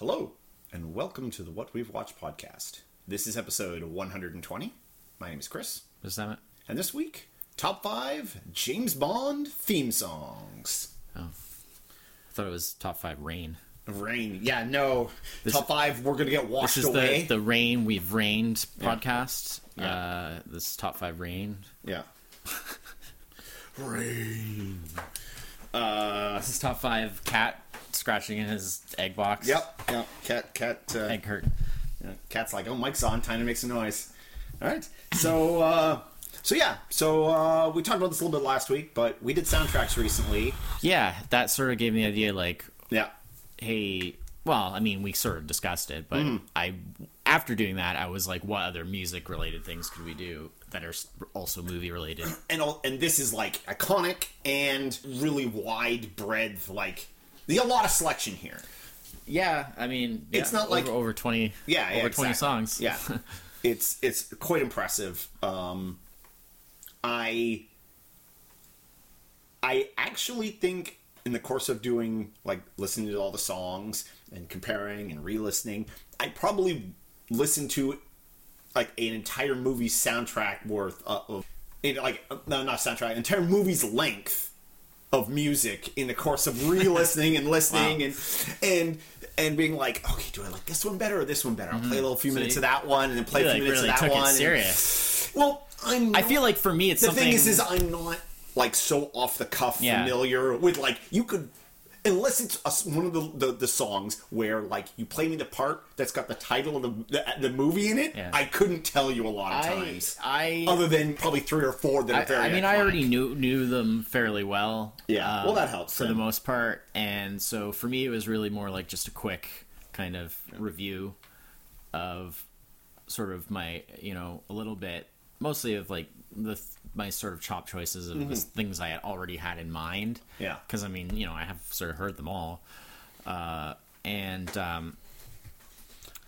Hello, and welcome to the What We've Watched podcast. This is episode 120. My name is Chris, Was that it? and this week, top five James Bond theme songs. Oh. I thought it was top five rain. Rain. Yeah, no. This- top five, we're going to get washed This is away. the the rain we've rained podcast. Yeah. Uh, this is top five rain. Yeah. Rain. Uh, This is top five cat scratching in his egg box. yep, yep. Cat, cat, uh, Egg hurt. Yeah, Cat's like, oh, Mike's on, time to make some noise. All right. So, uh, so yeah. So uh, we talked about this a little bit last week, but we did soundtracks recently. Yeah, that sort of gave me the idea. Like, Yeah. hey, well, I mean, we sort of discussed it, but Mm-hmm. I, after doing that, I was like, what other music related things could we do that are also movie related? And all, and this is like iconic and really wide breadth. Like, there's a lot of selection here. Yeah, I mean, It's yeah, not like- over, over twenty. Yeah, yeah, over twenty songs. Yeah, it's it's quite impressive. Um, I I actually think in the course of doing like listening to all the songs and comparing and re-listening, I probably listened to like an entire movie soundtrack worth uh, of like uh, no not soundtrack entire movie's length of music in the course of re-listening and listening Wow. and and and being like okay do I like this one better or this one better I'll play a mm-hmm. little few minutes of that one and then play a few like minutes really of that took one it and- serious. well I'm I feel like for me, it's the something. thing is, is I'm not like so off the cuff Yeah. familiar with like you could unless it's a, one of the, the the songs where like you play me the part that's got the title of the the, the movie in it. Yeah. I couldn't tell you a lot of I, times, I, other than probably three or four that are I, very. I mean, I already knew knew them fairly well. Yeah, well, um, that helps for then. the most part, and so for me, it was really more like just a quick kind of review of sort of my, you know, a little bit, mostly of like the my sort of chop choices of the things I had already had in mind. Mm-hmm. Yeah. because I mean, you know, I have sort of heard them all, uh, and um,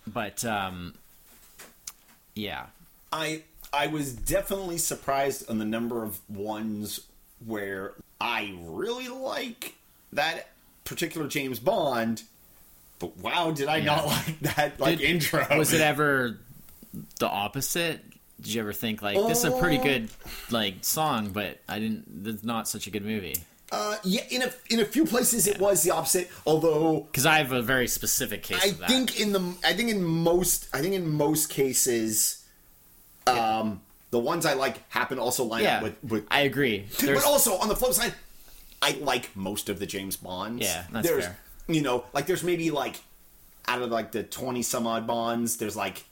but um, yeah, I I was definitely surprised on the number of ones where I really like that particular James Bond. But wow, did I not like that like Did- intro? Was it ever the opposite? Did you ever think like this is a pretty Oh. good like song, but I didn't. It's not such a good movie Uh, yeah, in a in a few places it was the opposite. Although because I have a very specific case I think in the I think in most I think in most cases, um, the ones I like happen also line yeah, up with with. I agree. There's, but also on the flip side, I like most of the James Bonds. Yeah, that's there's, fair. You know, like there's maybe like out of like the twenty some odd Bonds, there's like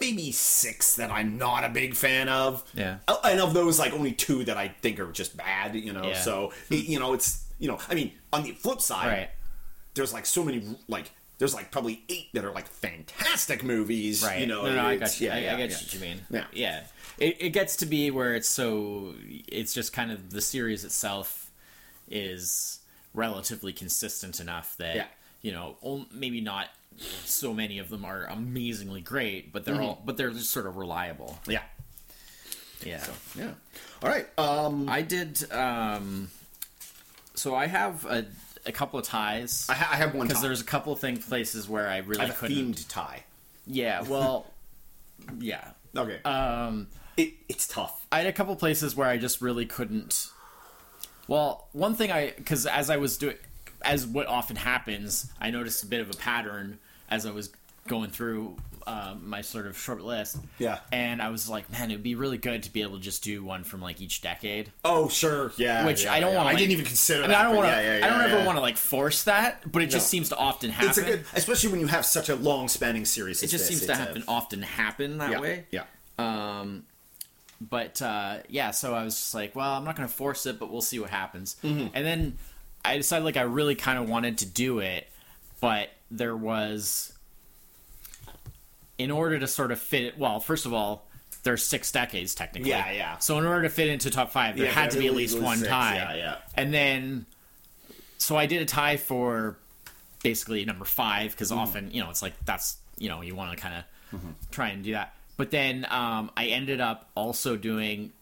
maybe six that I'm not a big fan of. Yeah. Uh, and of those, like only two that I think are just bad. You know, Yeah. so you know it's you know I mean on the flip side, right, there's like so many like there's like probably eight that are like fantastic movies. right. You know, no, no, I got you. Yeah, I, yeah, I yeah. what you mean. Yeah. yeah. It, it gets to be where it's so. It's just kind of the series itself is relatively consistent enough that Yeah. You know maybe not so many of them are amazingly great, but they're all but they're just sort of reliable. Yeah, Yeah. yeah. All right. Um, I did. Um, so I have a, a couple of ties I, ha- I have one because there's a couple of thing places where I really I have couldn't. themed tie. Yeah. Well. yeah. Okay. Um, it, it's tough. I had a couple places where I just really couldn't. Well, one thing I because as I was doing, as what often happens, I noticed a bit of a pattern as I was going through uh, my sort of short list. Yeah. And I was like, man, it'd be really good to be able to just do one from like each decade. Oh, sure. Yeah. Which yeah, I don't yeah. wanna, I didn't even consider. I mean, that, I don't want to. Yeah, I don't ever want to like force that, but it just No. seems to often happen. It's a good, especially when you have such a long-spanning series. it just seems to happen often happen that way. Yeah. Um, but uh, yeah, so I was just like, well, I'm not going to force it, but we'll see what happens. Mm-hmm. And then I decided like I really kind of wanted to do it, but there was in order to sort of fit it. Well, first of all, there's six decades technically. Yeah, yeah. So in order to fit into top five, there Yeah, had to be at least one six, tie. yeah, yeah. And then, so I did a tie for basically number five because Mm-hmm. often you know it's like that's you know you want to kind of try and do that. But then um, I ended up also doing,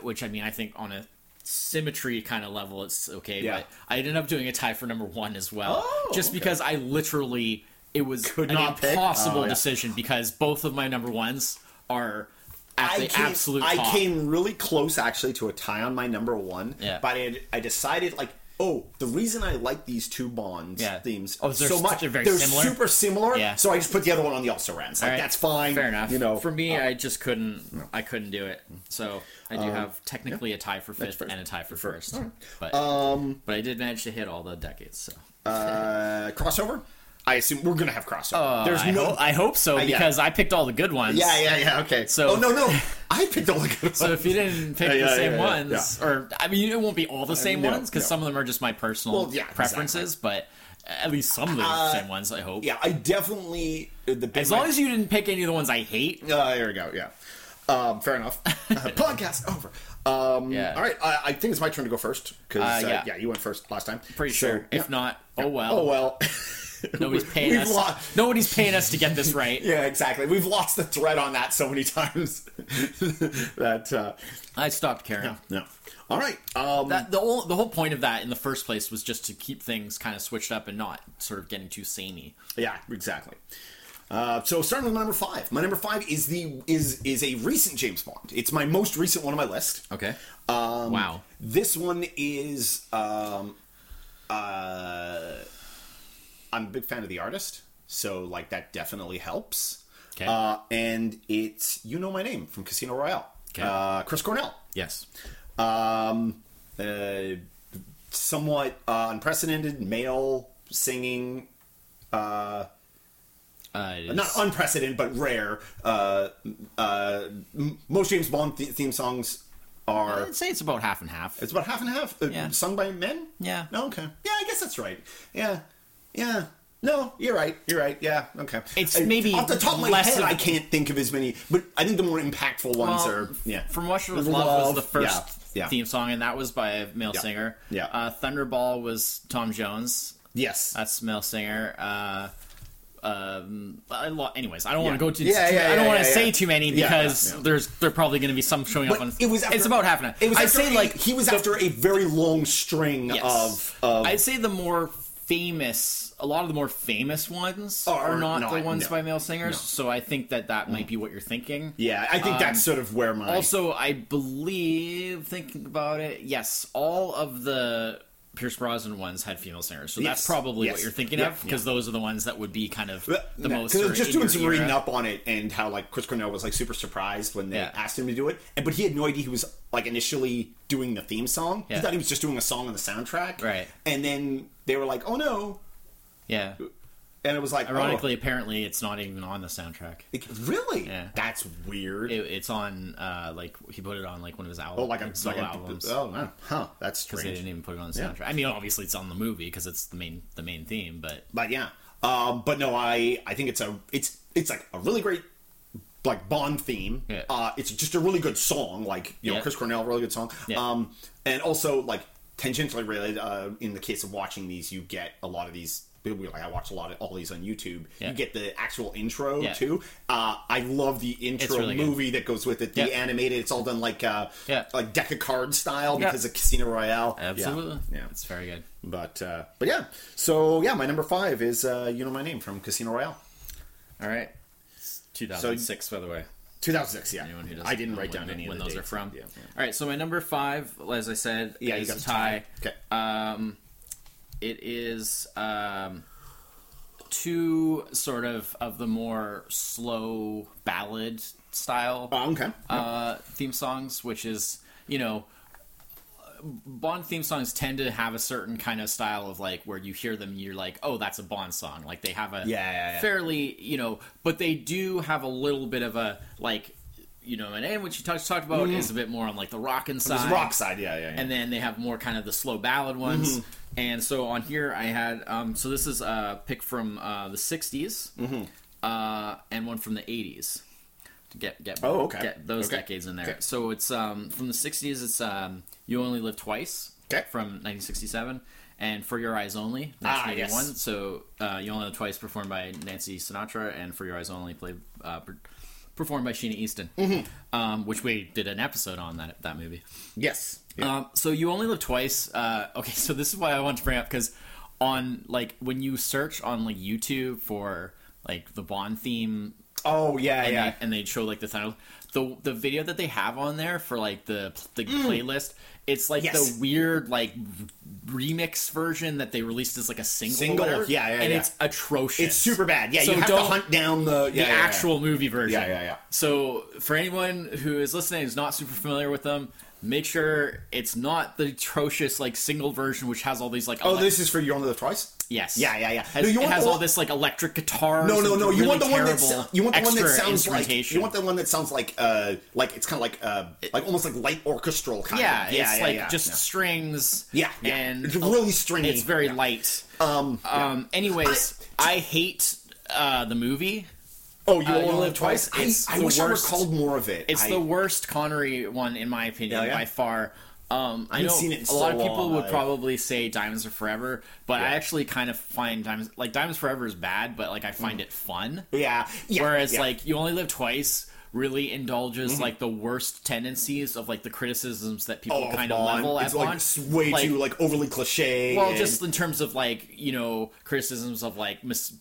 which I mean I think on a symmetry kind of level it's okay. Yeah. But I ended up doing a tie for number one as well, Oh, just okay. because I literally it was Could an impossible Oh, yeah. decision because both of my number ones are at I the came, absolute I came really close actually to a tie on my number one. Yeah. But I, I decided like, oh, the reason I like these two Bonds Yeah. themes Oh, so much, they're very they're similar? super similar. Yeah. So I just put the other one on the also rans. Like right. that's fine. Fair enough. You know, for me, uh, I just couldn't. I couldn't do it. So I do Um, have technically a tie for fifth and a tie for first. But um, but I did manage to hit all the decades. So uh, crossover. I assume we're gonna have crossover. There's Uh, I, no. ho- I hope so yeah. because I picked all the good ones. yeah, yeah, yeah. Okay. So- oh no, no, I picked all the good ones. So if you didn't pick Yeah, yeah, the same yeah, yeah, ones, or I mean, it won't be all the same no, ones because no. some of them are just my personal Well, yeah, preferences, but at least some of the Uh, same ones. I hope. yeah, I definitely the big As long as you didn't pick any of the ones I hate. Uh, there we go. Yeah. Um, fair enough. Uh, podcast over. Um, Yeah. All right. I, I think it's my turn to go first because Uh, uh, yeah. yeah. you went first last time. Pretty So, sure. yeah. If not, oh well. Oh well. Nobody's paying us. lost- Nobody's paying us to get this right. Yeah, exactly. We've lost the thread on that so many times that uh, I stopped caring. no. All right. Um, That the whole the whole point of that in the first place was just to keep things kind of switched up and not sort of getting too samey. yeah, exactly. Uh, so starting with my number five. My number five is the is is a recent James Bond. It's my most recent one on my list. Okay. Um, Wow. This one is. Um, uh, I'm a big fan of the artist, so like that definitely helps. Okay. Uh, and it's you know my name from Casino Royale. Okay. Uh, Chris Cornell. Yes. Um, uh, somewhat uh, unprecedented male singing. Uh, Uh, not unprecedented, but rare. Uh, uh, m- most James Bond th- theme songs are. I'd say it's about half and half. It's about half and half. Uh, Yeah. Sung by men? Yeah. No, okay. Yeah, I guess that's right. Yeah. Yeah. No, you're right. You're right. Yeah. Okay. It's I- maybe off the top of my less head, of- I can't think of as many, but I think the more impactful ones Well, are. Yeah. From Russia with Love, Love, was the first yeah, yeah. theme song, and that was by a male Yeah, singer. yeah. Uh, Thunderball was Tom Jones. Yes. That's male singer. Um, anyways, I don't want to go too. Yeah, yeah, I don't yeah, want to yeah, say yeah. too many because yeah, yeah. there's there probably going to be some showing up on. it was after, it's about half an hour. It was I'd say a- like he was the- after a very long string Yes. of of I'd say the more famous, a lot of the more famous ones Are are not, not- the ones no. by male singers. No. So I think that that might be what you're thinking. yeah. I think that's sort of where my Um, Also, I believe thinking about it, yes, all of the Pierce Brosnan ones had female singers, so Yes. that's probably Yes. what you're thinking Yeah, of because those are the ones that would be kind of the Yeah, most. 'cause I sort was of just doing some reading up on it and how like Chris Cornell was like super surprised when they Yeah. asked him to do it, and but he had no idea he was like initially doing the theme song. Yeah. He thought he was just doing a song on the soundtrack, Right. And then they were like, "Oh no," Yeah, and it was like, ironically, apparently, it's not even on the soundtrack. oh, it- really? Yeah. That's weird. It, it's on uh, like he put it on like one of his albums. oh, like a solo like a, oh man, huh? That's because they didn't even put it on the Yeah. soundtrack. I mean, obviously, it's on the movie because it's the main the main theme, but But yeah, um, but no, I I think it's a it's it's like a really great like Bond theme. Yeah. Uh, it's just a really good song, like you know Yeah. Chris Cornell, really good song. Yeah. Um, and also like tangentially related. Uh, in the case of watching these, you get a lot of these. Like I watch a lot of all these on YouTube. Yeah. You get the actual intro Yeah. too. Uh, I love the intro really good. movie that goes with it. The Yeah. animated. It's all done like uh, like deck of card style because of Casino Royale. Absolutely, Yeah. it's very good. But uh, but yeah. So yeah, my number five is uh, you know my name from Casino Royale. All right, It's 2006, by the way. 2006, yeah. Anyone who doesn't I didn't write when, down any when of the those are from. Yeah, yeah. All right, so my number five, as I said, Yeah, you is got a tie. tie. Okay. Um, it is um, two sort of of the more slow ballad style Oh, okay. uh, theme songs, which is you know. Bond theme songs tend to have a certain kind of style of like where you hear them, you're like, oh, that's a Bond song. Like they have a Yeah, yeah, yeah. fairly, you know, but they do have a little bit of a like, you know, and, and what you talked talked about is a bit more on like the rockin' side, rock side, yeah, yeah. yeah. and then they have more kind of the slow ballad ones. Mm-hmm. And so on here, I had um, so this is a pick from uh, the '60s Mm-hmm. uh, and one from the '80s. To get get Oh, okay. get those Okay. decades in there. Okay. So it's um, from the '60s. It's um, "You Only Live Twice" from 1967, and "For Your Eyes Only" Ah, 1981. yes. So uh, "You Only Live Twice" performed by Nancy Sinatra, and "For Your Eyes Only" played uh, performed by Sheena Easton, Mm-hmm. um, which we did an episode on that that movie. yes. Yeah. Um, so you only live twice. Uh, okay, so this is why I want to bring up because on like when you search on like YouTube for like the Bond theme Oh yeah, and, yeah. they, and they'd show like the title. The the video that they have on there for like the the playlist, it's like Mm. Yes. the weird like remix version that they released as like a single, Single? whatever, Yeah, yeah, and yeah. it's atrocious. It's super bad. Yeah, So you have to hunt down the the yeah, yeah, yeah. actual movie version. Yeah, yeah, yeah. So for anyone who is listening who's not super familiar with them, make sure it's not the atrocious like single version which has all these like Oh, this is for you only live twice. yes Yeah, yeah, yeah. has, No, you it has the all one- this like electric guitars No, no, no. You really want the one that terrible you want the one that extra sounds like instrumentation. you want the one that sounds like uh like it's kind of like uh like almost like light orchestral kind of yeah, of. it's like just strings. Yeah, yeah. and It's really stringy. It's very light. um Um. Anyways, I, hate uh, the movie. Oh you uh, You live twice. Twice, I, I wish worst. I recalled more of it. It's I, the worst Connery one in my opinion Yeah, yeah. by far. Um, I know seen it a so lot of people long, would probably say Diamonds Are Forever, but I actually kind of find Diamonds like Diamonds Forever is bad, but like I find it fun. yeah, yeah. Whereas yeah. Like You Only Live Twice really indulges mm-hmm. like the worst tendencies of like the criticisms that people oh, kind of level at it's like Bond. way Like, too like overly cliche. well, and- just in terms of like you know criticisms of like mis-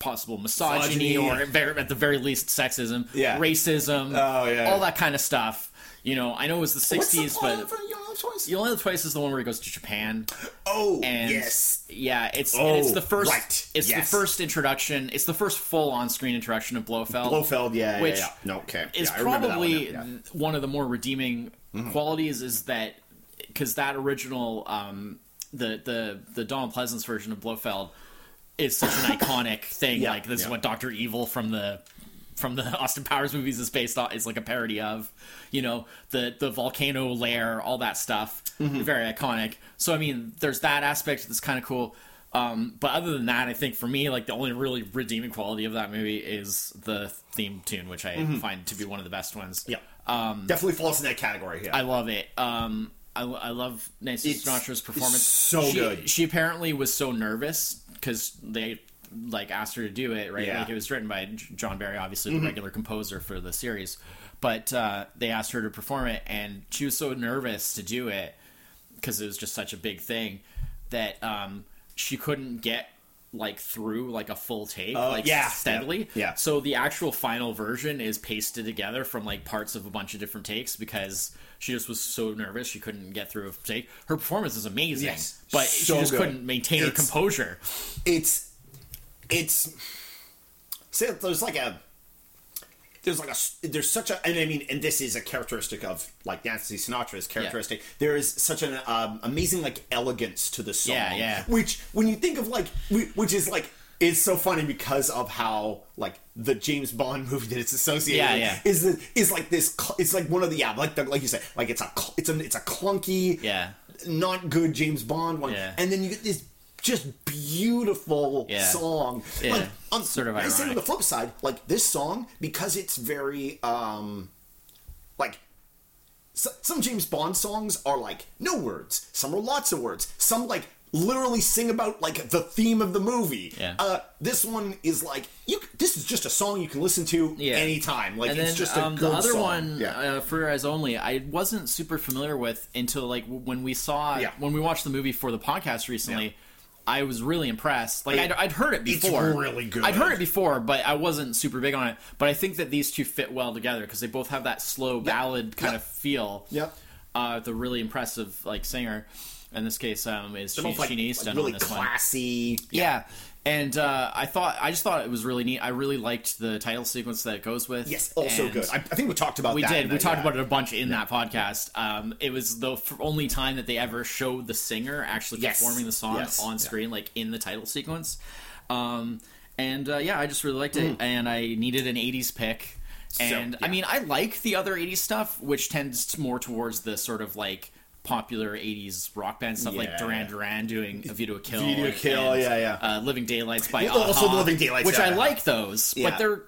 possible misogyny, Misogyny. or at the very least sexism, Yeah. racism, Oh, yeah. all that kind of stuff. You know, I know it was the What's the '60s, plot but Only Live Twice? you only live twice is the one where he goes to Japan, oh and yes. yeah, it's Oh, and it's the first, right. it's Yes. the first introduction, it's the first full on-screen introduction of Blofeld. Blofeld, yeah, yeah, Which yeah. No, okay. is yeah, I remember that one probably yeah. one of the more redeeming Mm-hmm. qualities is that because that original um, the the the Donald Pleasence version of Blofeld is such an iconic thing. Yeah, like this is what Doctor Evil from the from the Austin Powers movies is based on is like a parody of. You know the the volcano lair, all that stuff, Mm-hmm. very iconic. So I mean, there's that aspect that's kind of cool. Um, but other than that, I think for me, like the only really redeeming quality of that movie is the theme tune, which I find to be one of the best ones. Mm-hmm. Yeah. Um, Definitely falls in that category. Yeah. I love it. Um, I, I love Nancy Sinatra's performance. so She- good. She apparently was so nervous because they like asked her to do it. Right, Yeah. Mm-hmm. like it was written by John Barry, obviously the regular composer for the series. But uh, they asked her to perform it, and she was so nervous to do it because it was just such a big thing that um, she couldn't get like through like a full take Oh, like yeah, steadily yeah, yeah. so the actual final version is pasted together from like parts of a bunch of different takes because she just was so nervous she couldn't get through a take. Her performance is amazing, Yes, but so she just good. couldn't maintain her composure. it's it's see there's like a there's like a there's such a and I mean and this is a characteristic of like Nancy Sinatra's characteristic. There is such an um, amazing like elegance to the song, Yeah, yeah. Which when you think of like which is like it's so funny because of how like the James Bond movie that it's associated Yeah, with yeah. is the, is like this it's like one of the yeah like the, like you said like it's a it's a it's a clunky Yeah. not good James Bond one Yeah. and then you get this just beautiful Yeah. song Yeah. like on Sort of I say on the flip side like this song because it's very um like so, some James Bond songs are like no words some are lots of words some like literally sing about like the theme of the movie Yeah. uh this one is like you this is just a song you can listen to Yeah. anytime like and it's then just a um, good the other song. one, yeah uh, for Your Eyes Only, I wasn't super familiar with until like when we saw Yeah. when we watched the movie for the podcast recently. I was really impressed. Like I'd, I'd heard it before. It's really good. I'd heard it before, but I wasn't super big on it. But I think that these two fit well together because they both have that slow ballad kind of feel. Yep. Uh, the really impressive like singer. In this case, um, is They're both, like, Sheen like Easton really on this one. classy Yeah. And uh, I thought I just thought it was really neat. I really liked the title sequence that it goes with. yes also And good I, I think we talked about We did. We talked yeah. about it a bunch in that podcast. Um, it was the f- only time that they ever showed the singer actually Yes. performing the song Yes. on Yeah. screen, like in the title sequence. Um, and uh, yeah, I just really liked it, and I needed an '80s pick. And I yeah. mean, I like the other '80s stuff, which tends more towards the sort of like popular '80s rock band stuff, like Duran Duran doing "A View to a Kill," View to a Kill, and, yeah, yeah. Uh, "Living Daylights" by Well, also a-ha, Living Daylights, which yeah, I yeah. like those, Yeah. but they're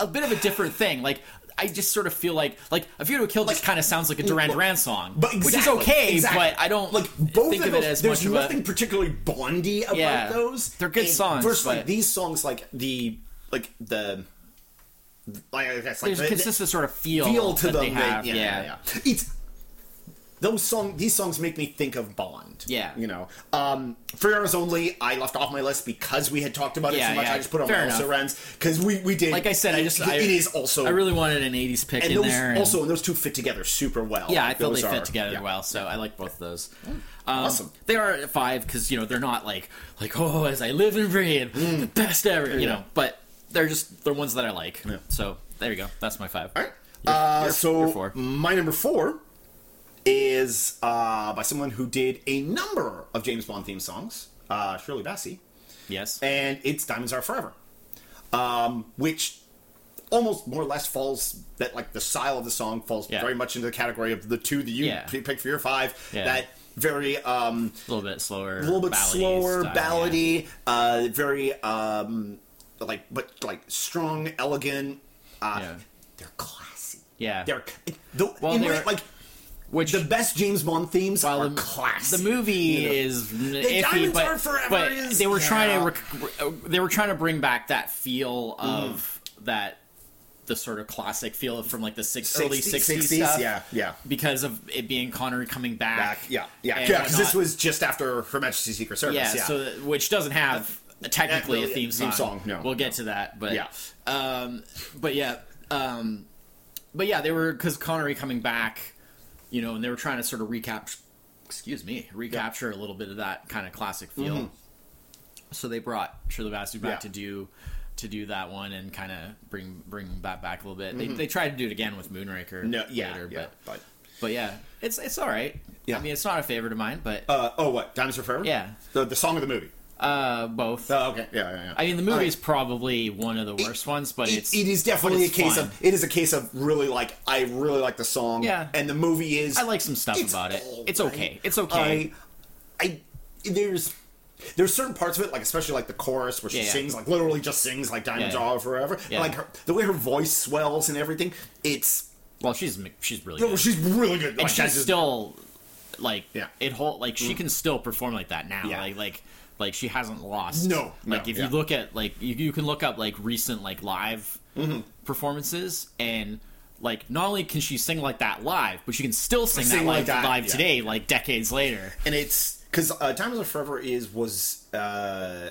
a bit of a different thing. Like I just sort of feel like like A View to a Kill just kind of sounds like a Duran Duran song, but which is okay. exactly. But I don't like both think of, those, it as there's much nothing a particularly bondy about Yeah. those. They're good And songs, like but- these songs, like the like the like I guess like there's a the, consistent sort of feel, feel to that them. they have. yeah, yeah. yeah, yeah. It's those song these songs make me think of Bond. Yeah. you know. Um, Free Only, I left off my list because we had talked about it Yeah, so much. yeah. I just put on Fair my also runs because we we did. Like I said, I just it, I, it is also I really wanted an '80s pick and in those there. and- also and those two fit together super well. yeah, I felt they fit are- together yeah. well, so I like both of those. Um, Awesome. They are at five because you know they're not like like oh as I live and breathe Mm. the best ever, you know. But they're just they're ones that I like. Yeah. So there you go. That's my five. All right. uh, you're- so you're four. my number four is uh, by someone who did a number of James Bond theme songs, uh, Shirley Bassey, Yes. and it's "Diamonds Are Forever," um, which almost more or less falls that like the style of the song falls Yeah. very much into the category of the two that you Yeah. picked for your five. Yeah. That very um, a little bit slower. a little bit ballady slower, style, ballady, uh, very um, like but like strong, elegant. Uh. They're classy. Yeah. They're the, Well, in they're- way, like Which the best James Bond themes While are the, the movie you know? is iffy, Diamonds but, Are Forever but is- they were trying to rec- uh, they were trying to bring back that feel of that the sort of classic feel from like the six, early 60s, 60s, stuff yeah, yeah. because of it being Connery coming back. Back, yeah, yeah, yeah. Because this was just after Her Majesty's Secret Service. yeah, Yeah, so which doesn't have technically a really a theme song. theme song, no, we'll get no. to that, but Yeah. um, but yeah, um, but yeah, they were because Connery coming back, you know, and they were trying to sort of recapture, excuse me, recapture a little bit of that kind of classic feel. So they brought Shirley Bassey back Mm-hmm. Yeah. to do to do that one and kind of bring bring that back a little bit. They, they tried to do it again with Moonraker. Mm-hmm. no, yeah, later, yeah. but But but yeah, it's it's all right. Yeah. I mean, it's not a favorite of mine, but uh, oh, what? Diamonds Are Forever. Yeah. the the song of the movie. Uh, both. Oh, okay. Yeah, yeah, yeah. I mean, the movie is right. probably one of the worst ones, but It- it's it is definitely a case fun. of it is a case of really like I really like the song. Yeah. and the movie is I like some stuff about it. all It's okay. It's okay. I, I there's there's certain parts of it, like especially like the chorus where she Yeah, yeah. sings, like literally just sings like "Diamonds Yeah, yeah. Are Forever." Yeah. Like her, the way her voice swells and everything, it's well, she's she's really good, she's really good. and Like, she's just- still like Yeah. Mm. it whole like she can still perform like that now. Yeah. Like like like she hasn't lost. No, like no, if yeah. you look at like you, you can look up like recent like live Mm-hmm. performances and. Like not only can she sing like that live, but she can still sing, Sing that like live, that, live yeah. today, like decades later. and it's because uh, "Diamonds Are Forever" is was uh,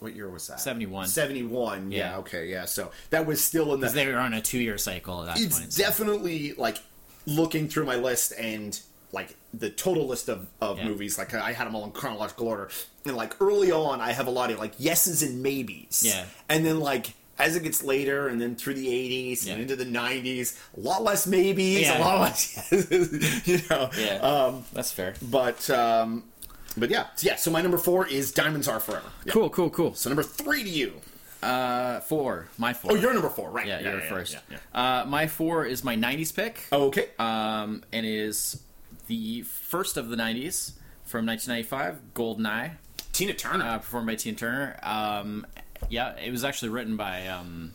what year was that? 71. Seventy one. Yeah. Yeah. Okay. Yeah. So that was still in the They were on a two-year cycle at that it's point. so- definitely like looking through my list and like the total list of, of Yeah. movies like i had them all in chronological order and like early on i have a lot of like yeses and maybes Yeah. and then like as it gets later and then through the 80s Yeah. and into the 90s a lot less maybes Yeah. a lot less yeses you know Yeah, um that's fair. but um but yeah yeah so my number four is diamonds are forever Yeah. Cool, cool, cool. so number three to you Uh, four. My four. oh you're number four right yeah, you're first. Uh, my four is my '90s pick, okay um, and is the first of the '90s from 1995, "Goldeneye," tina turner uh, performed by Tina Turner. Um, yeah, it was actually written by um,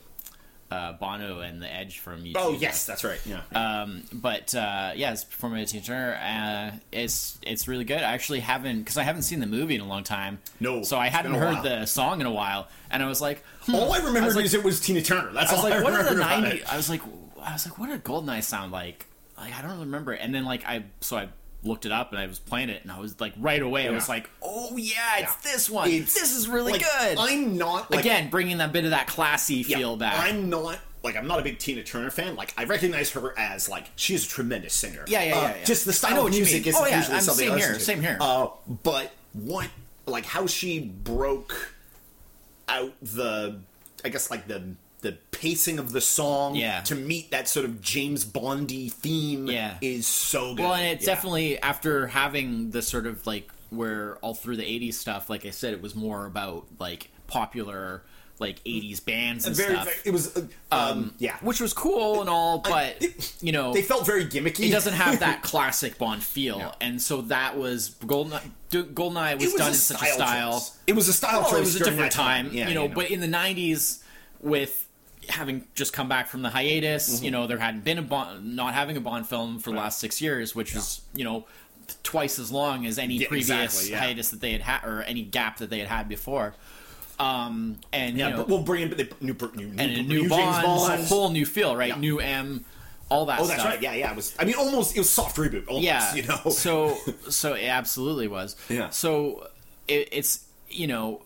uh, Bono and the Edge from YouTube. oh yes that's right yeah Um, but uh, yeah, it's performed by Tina Turner. Uh, it's it's really good. I actually haven't because I haven't seen the movie in a long time. No, so I hadn't heard while. the song in a while, and I was like, hmm. All I remember like- is it was Tina Turner. That's I was all like, I what are the remember about ninety? it. I was like, I was like, what did Goldeneye sound like? Like I don't remember. it. And then like I so I looked it up and I was playing it and I was like right away I was like, oh yeah, it's Yeah. this one. It's- this is really Like, good. I'm not like, Again, bringing that bit of that classy yeah, feel back. I'm not like I'm not a big Tina Turner fan. Like I recognize her as like she's a tremendous singer. Yeah, yeah, Uh, yeah, yeah. Just the style of music isn't Oh, yeah, usually I'm- something same here, to. same here. Uh, but what like how she broke out the I guess like the the pacing of the song Yeah. to meet that sort of James Bondy theme Yeah. is so good. Well, and it's Yeah. definitely after having the sort of like where all through the '80s stuff, like I said, it was more about like popular like '80s bands and very, stuff, very- it was uh, um, yeah. which was cool and all, but you know, They felt very gimmicky. it doesn't have that classic Bond feel, No. and so that was Goldeneye. do- Goldeneye was, was done in such a style choice. It was a style Well, choice. it was a different that time, Yeah, you know. But in the '90s, with having just come back from the hiatus, Mm-hmm. you know, there hadn't been a Bond, not having a Bond film for the last six years, which was you know twice as long as any Yeah, previous exactly, yeah. hiatus that they had had or any gap that they had had before. Um, and yeah, you know, but we'll bring in the new, new, new, and a new, new, James Bond, Bond. a whole new feel, right? Yeah. New M, all that Oh, stuff. that's right. Yeah, yeah. It was. I mean, almost. It was soft reboot. Almost, yeah You know. so so it absolutely was Yeah. so it, it's you know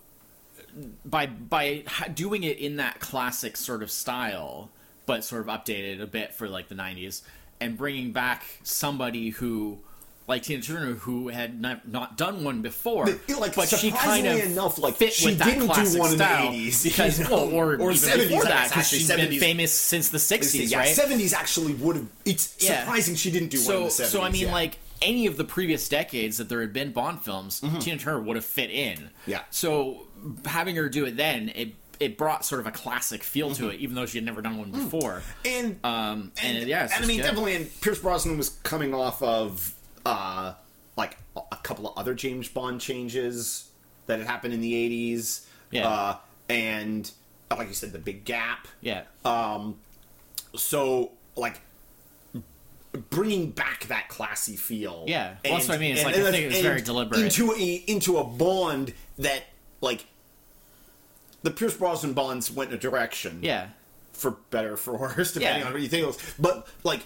by by doing it in that classic sort of style but sort of updated a bit for like the 90s and bringing back somebody who like Tina Turner who had not, not done one before But, like, but she kind of enough, like, fit she with that didn't do classic one in the style 80s, because you know, well, or, or even 70s, before that because she's been famous since the 60s yeah, right seventies actually would have. It's Yeah. surprising she didn't do one in the seventies. so I mean yeah. like any of the previous decades that there had been Bond films, Tina Turner would have fit in. Mm-hmm. Yeah. So having her do it then, it it brought sort of a classic feel to it, even though she had never done one before. and Um, and, yeah, and I mean, good. definitely, and Pierce Brosnan was coming off of uh, like a a couple of other James Bond changes that had happened in the eighties. Yeah. uh, and like you said, the big gap. Yeah. Um, so like bringing back that classy feel. Yeah. Well, that's what I mean. It's like, I think it was very deliberate. into a into a Bond that like the Pierce Brosnan Bonds went in a direction. yeah. for better or for worse, depending Yeah. on what you think it was. But like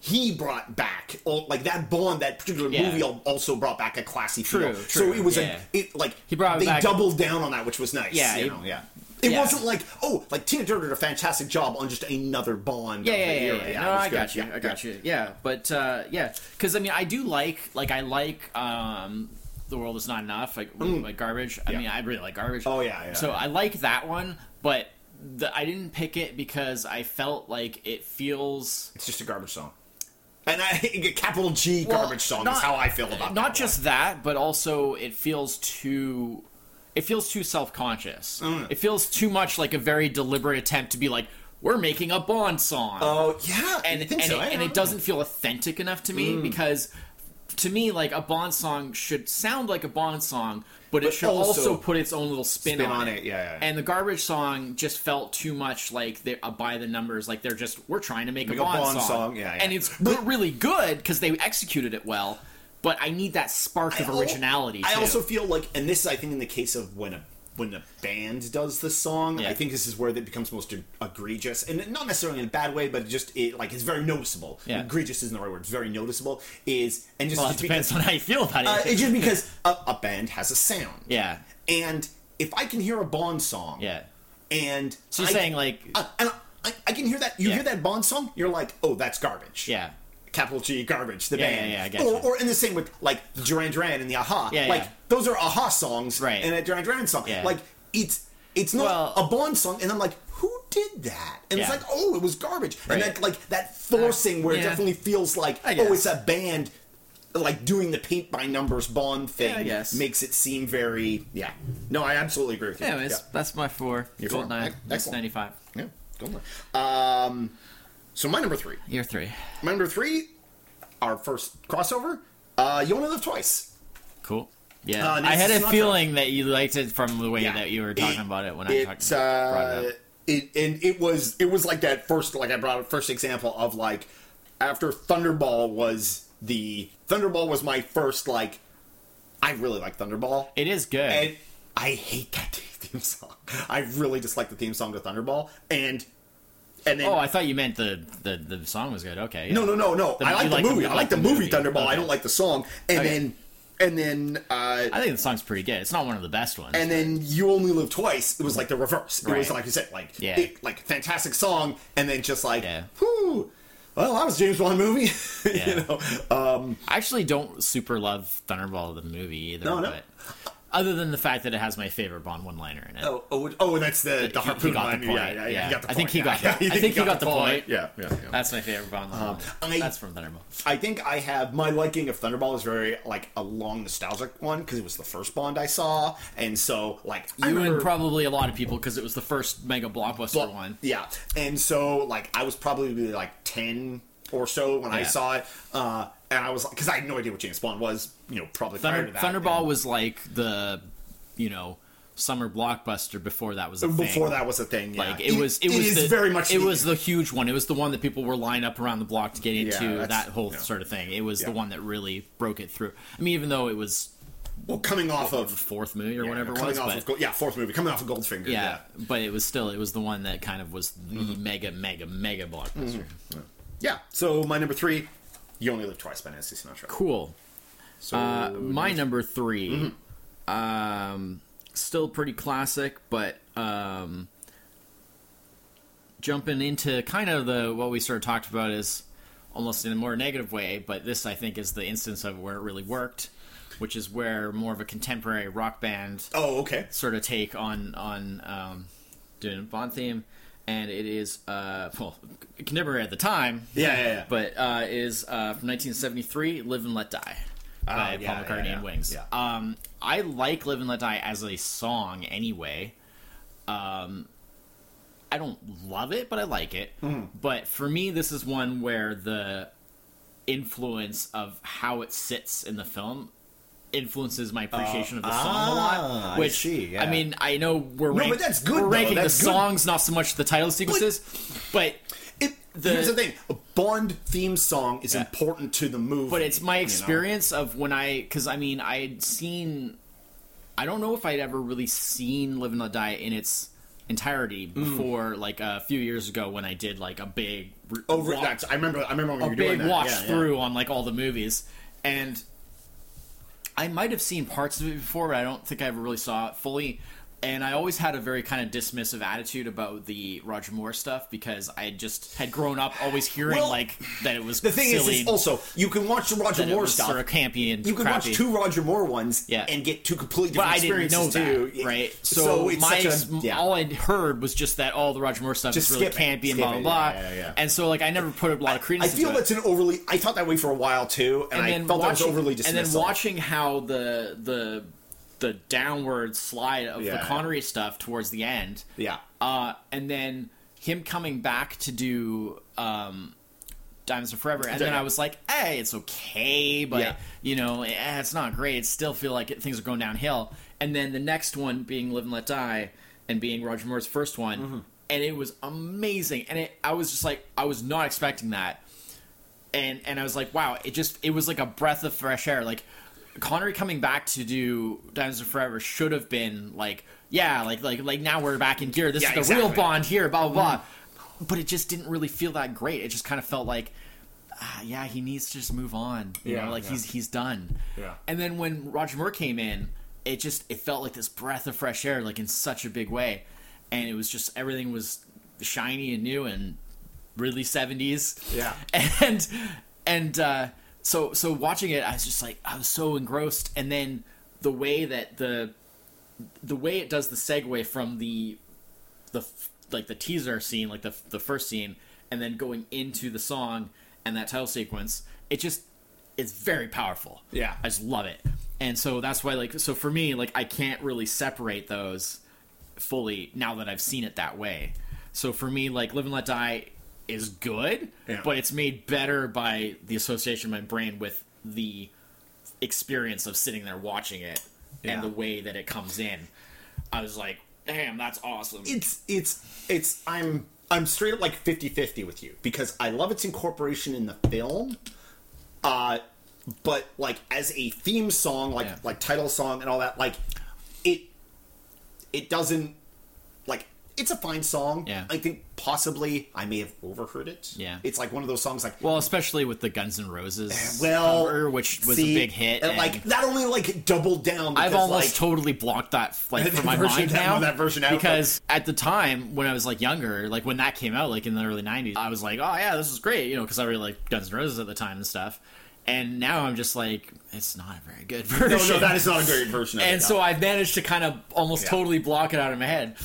he brought back all- like that Bond, that particular Yeah. movie also brought back a classy True, feel. true, so it was yeah. a it like He brought they doubled down on that, which was nice. Yeah, he- know, yeah. It yeah. wasn't like oh, like Tina Turner did a fantastic job on just another Bond. Yeah, of yeah, yeah, yeah. No, I good. got you. Yeah, I got yeah. you. Yeah, but uh, yeah, because I mean, I do like, like, I like um, the world is not enough, like, like garbage. I Mm. Yeah. mean, I really like garbage. Oh, yeah, yeah, So yeah. I like that one, but the, I didn't pick it because I felt like it feels It's just a garbage song. And I capital G Well, garbage song not- is how I feel about not that just that, but also it feels too. It feels too self-conscious. Mm. It feels too much like a very deliberate attempt to be like, "We're making a Bond song." Oh yeah, and think and, so. it, and it doesn't feel authentic enough to me because to me like a bond song should sound like a bond song but, it should also, also put its own little spin, spin on, on it. it, yeah, yeah, and the garbage song just felt too much like they're uh, by the numbers like they're just we're trying to make, Make a a bond, Bond song, song, yeah, yeah. and it's go- really good because they executed it well but i need that spark of I al- originality I also feel like, and this is, I think, in the case of when a when a band does the song, Yeah. I think this is where it becomes most egregious, and not necessarily in a bad way, but just it like it's very noticeable. Yeah. Egregious isn't the right word; it's very noticeable. Is and just, well it depends because, on how you feel about it uh, it's just because a, a band has a sound, yeah and if I can hear a Bond song, yeah and so you're I- saying like uh, and I, I can hear that. You Yeah. hear that Bond song, you're like, oh, that's garbage. yeah capital G garbage, the Yeah, band. yeah, yeah, I get or, or in the same with like Duran Duran and the a-ha. Yeah, like yeah. those are a-ha songs, Right. And a Duran Duran song. Yeah. Like it's it's not Well- a Bond song, and I'm like, who did that? And it's like, oh, it was garbage. And that like that forcing where it definitely feels like, oh, it's a band. Like doing the paint by numbers Bond thing Yeah, makes it seem very yeah. No, I absolutely agree with you. anyways yeah. that's my four Your. Goldeneye Ec- 95 yeah. Um, so my number three. Your three My number three, our first crossover. Uh, you only to live twice. Cool. Yeah, Uh, I had a Sinatra. feeling that you liked it from the way Yeah. that you were talking It- about it when I it, talked brought it uh, up. it and it was it was like that first like I brought up first example of like after Thunderball was the Thunderball was my first like I really like Thunderball It is good. and I hate that theme song. I really dislike the theme song to Thunderball and and then oh, I thought you meant the, the the song was good. Okay. yeah. no no no no The- I like the like the- movie I like the movie movie. Thunderball I don't like the song and Okay. then and then uh I think the song's pretty good. It's not one of the best ones. and then you only live twice. It was like the reverse. It was like you said, like Yeah. it, like fantastic song, and then just like, Yeah. whew, well, that was a James Bond movie. Yeah. you know, um, I actually don't super love Thunderball the movie either. No, no. But other than the fact that it has my favorite Bond one-liner in it. oh, oh, oh, that's the the He- he harpoon got the line. point. Yeah, yeah, yeah, Yeah. got the I think point. he got Yeah, the- I think he got the point. Yeah, yeah, yeah. That's my favorite Bond. one-liner. I- That's from Thunderball. I think I have my liking of Thunderball is very like a long nostalgic one because it was the first Bond I saw, and so like You remember- and probably a lot of people because it was the first mega blockbuster Well, one. Yeah, and so like I was probably like ten or so when I saw it, uh, and I was because I had no idea what James Bond was. You know, probably prior Thunder, to that. Thunderball and was like the, you know, summer blockbuster before that was a before thing. that was a thing. Yeah. Like it was, it, was is the, very much. It the- was the huge one. It was the one that people were lined up around the block to get into. that's- that whole yeah. sort of thing. It was Yeah. the one that really broke it through. I mean, even though it was well coming off the of fourth movie or yeah, whatever it coming was, off but of Gold, yeah fourth movie coming off of Goldfinger. yeah, Yeah, but it was still it was the one that kind of was the Mm-hmm. mega, mega, mega blockbuster. yeah. So my number three, "You Only Live Twice" by Nancy Sinatra. Cool. So Uh, my number 3 Mm-hmm. um, still pretty classic, but um, jumping into kind of the what we sort of talked about is almost in a more negative way, but this I think is the instance of where it really worked, which is where more of a contemporary rock band oh, okay. sort of take on on um, doing a Bond theme, and it is uh, well contemporary at the time, Yeah, yeah, yeah. but uh, is uh, from 1973, "Live and Let Die" by Ah, Paul McCartney yeah, and Wings. yeah. Um, I like "Live and Let Die" as a song anyway. Um, I don't love it, but I like it. Mm-hmm. But for me, this is one where the influence of how it sits in the film influences my appreciation of the song a ah, lot. I Which see, yeah. I mean, I know we're No, but that's good, We're though. ranking That's the good. songs, not so much the title sequences. But It, The- here's the thing: a Bond theme song is Yeah. important to the movie. but it's my you know? experience of when I because I mean I'd seen I don't know if I'd ever really seen Live and Let Die in its entirety Mm. before like a few years ago when I did like a big re- Oh, that's, I remember. I remember when a were doing big watch Yeah, yeah. through on like all the movies and I might have seen parts of it before, but I don't think I ever really saw it fully. And I always had a very kind of dismissive attitude about the Roger Moore stuff because I just had grown up always hearing Well, like that it was The thing is, silly, is also you can watch the Roger Moore stuff. sort of campy and you can crappy. watch two Roger Moore ones Yeah. and get two completely but different I didn't know experiences that, too. right? So, So, my a, yeah. all I'd heard was just that all the Roger Moore stuff Just is really skip it. campy and blah blah blah. Yeah, yeah. And so like I never put a lot of credence. I credence. feel into it. that's an overly. I thought that way for a while too, and, I felt that was overly dismissal. And then watching how the the the downward slide of Yeah. the Connery stuff towards the end, yeah, uh, and then him coming back to do um, Diamonds Are Forever, and then I was like, hey, it's okay, but Yeah. you know, eh, it's not great. It still feel like it, things are going downhill. And then the next one being Live and Let Die, and being Roger Moore's first one, Mm-hmm. and it was amazing. And it, I was just like, I was not expecting that and and I was like, wow, it just it was like a breath of fresh air. Like Connery coming back to do Diamonds Are Forever should have been like, yeah, like like like now we're back in gear. This Yeah, is the real. Bond here, blah blah blah. But it just didn't really feel that great. It just kind of felt like. Ah, yeah, he needs to just move on. You Yeah, know, like yeah. he's he's done. Yeah. And then when Roger Moore came in, it just it felt like this breath of fresh air, like in such a big way. And it was just everything was shiny and new and really seventies. Yeah. And and uh, so so watching it, I was just like I was so engrossed. And then the way that the the way it does the segue from the the like the teaser scene, like the the first scene, and then going into the song and that title sequence, it just it's very powerful. Yeah. I just love it. And so that's why like so for me, like I can't really separate those fully now that I've seen it that way. So for me, like Live and Let Die is good, Yeah. but it's made better by the association of my brain with the experience of sitting there watching it Yeah. and the way that it comes in. I was like, damn, that's awesome. it's it's it's I'm I'm straight up like 50-50 with you because I love its incorporation in the film. Uh but like as a theme song, like Yeah. like title song and all that, like it it doesn't it's a fine song. Yeah. I think possibly I may have overheard it. Yeah. It's like one of those songs like well, especially with the Guns N' Roses eh, well, cover, which was see, a big hit. and, and like that only like doubled down. I've almost like, totally blocked that like from my mind now. that version out, because at the time when I was like younger, like when that came out, like in the early '90s, I was like, oh yeah, this is great, you know, because I really liked Guns N' Roses at the time and stuff. And now I'm just like, it's not a very good version. no, no, that is not a great version of it. and no. so I've managed to kind of almost Yeah. totally block it out of my head.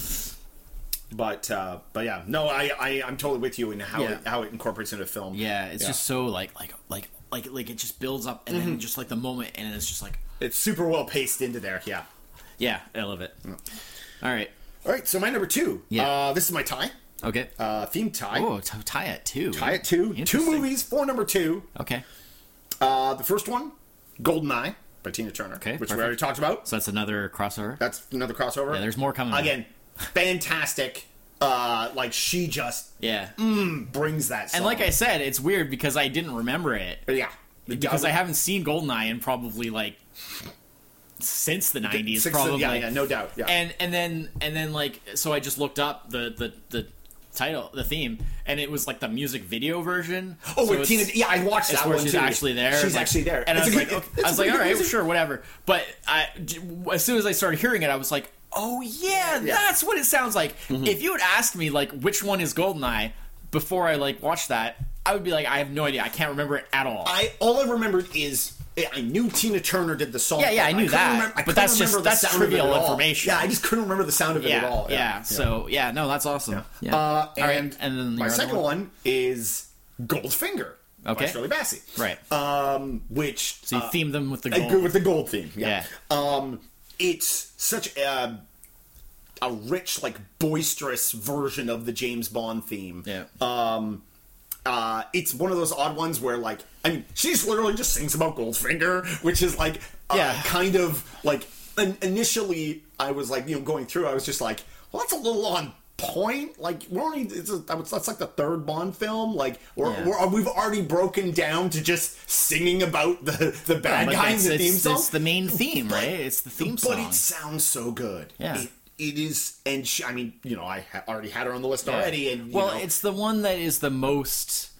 But uh, but yeah, no, I, I I'm totally with you in how Yeah. it, how it incorporates into film. Yeah, it's Yeah. just so like like like like like it just builds up and Mm-hmm. then just like the moment and it's just like it's super well paced into there. Yeah. yeah, I love it. All right, All right, so my number two. Yeah. Uh, this is my tie. okay. Uh, theme tie. oh, t- tie it two. tie it two. Two movies for number two. Okay, Uh, the first one, Goldeneye by Tina Turner, Okay, which we already talked about. so that's another crossover. That's another crossover. Yeah, there's more coming. Again, fantastic. Uh, like she just Yeah, brings that. Song. and like I said, it's weird because I didn't remember it yeah, because I haven't seen Goldeneye in probably like since the '90s, probably. Yeah, yeah, no doubt. Yeah. and and then and then like so I just looked up the the the title, the theme, and it was like the music video version. Oh, So with Tina, yeah, I watched that one she's too. actually there. She's like- actually there, and I It's was a like, good- okay, I was like, all right, music. sure, whatever. But I, as soon as I started hearing it, I was like, oh yeah, that's what it sounds like. Mm-hmm. If you had asked me like which one is Goldeneye before I like watched that, I would be like, I have no idea. I can't remember it at all. I all I remembered is I knew Tina Turner did the song. Yeah, yeah, I knew couldn't that, remember- I but that's just- that's trivial information. Yeah, I just couldn't remember the sound of it yeah, at all. yeah, So yeah, no, that's awesome. Yeah. Uh, All right, and, and then my second one? is Goldfinger. Okay. by Shirley Bassey. Right. Um, which So you uh, themed them with the gold. go with the gold theme. Yeah. Um, it's such a a rich, like boisterous version of the James Bond theme. Yeah. Um, uh, it's one of those odd ones where, like, I mean, she just literally just sings about Goldfinger, which is like, uh, Yeah. kind of like. In- initially, I was like, you know, going through, I was just like, well, that's a little on point. Like, we're only it's a, that's like the third Bond film. Like, we're, Yeah. we're we've already broken down to just singing about the the bad But guy in the theme song. it's the main theme, right? It's the theme But song. But it sounds so good. Yeah. It, it is, and she, I mean, you know, I ha- already had her on the list already, and well, know, it's the one that is the most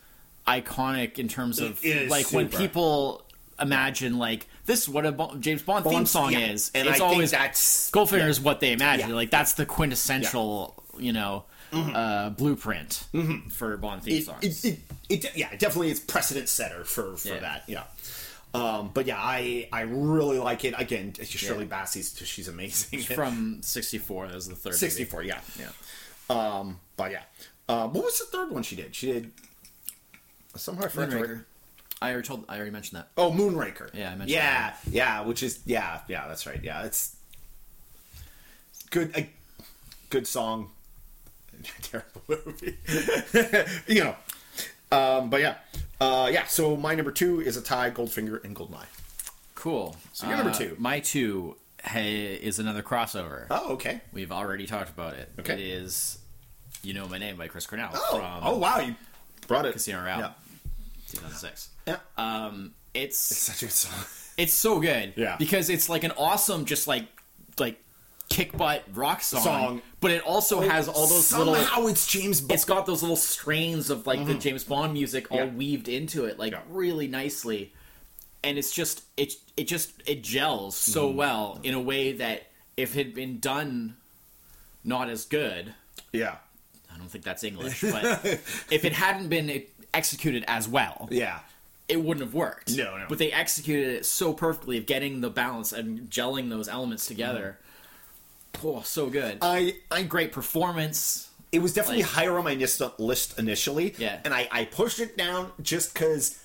iconic in terms of like when people imagine like this is what a Bo- James Bond theme song yeah. is. and it's I always think that's Goldfinger is what they imagine. Yeah. Like that's the quintessential, you know, uh, blueprint for Bond theme Mm-hmm. it, songs. it, it, it, yeah, definitely it's precedent setter for for Yeah. that. Yeah. Um, but yeah, I I really like it. Again, Shirley Bassey's she's amazing. From '64, that was the third. 64, yeah, yeah. Um, but yeah, uh, what was the third one she did? She did somehow I forgot. to Moonraker. I already told. I already mentioned that. Oh, Moonraker. Yeah, I mentioned Yeah, yeah, which is yeah, yeah. That's right. Yeah, it's good. A good song. Terrible movie. you know. Um, but yeah, uh, yeah. So my number two is a tie: Goldfinger and Goldeneye. Cool. So you're number two. My two ha- is another crossover. Oh, okay. We've already talked about it. Okay. It is "You Know My Name" by Chris Cornell Oh, from oh wow, you brought it. Casino Royale, Yeah. 2006. Yeah. Um, it's Such a good song. it's so good. Yeah. Because it's like an awesome, just like like kick butt rock song, Song. but it also has all those Somehow little. it's James Bond. It's got those little strains of like the James Bond music all Mm-hmm. Yeah. weaved into it, like Yeah. really nicely, and it's just it it just it gels so Mm-hmm. well in a way that if it had been done not as good, yeah, I don't think that's English, but if it hadn't been executed as well, yeah. it wouldn't have worked. No, no. But they executed it so perfectly of getting the balance and gelling those elements together. Oh, so good. I I Great performance. it was definitely Like- higher on my list, list initially. Yeah. and I, I pushed it down just because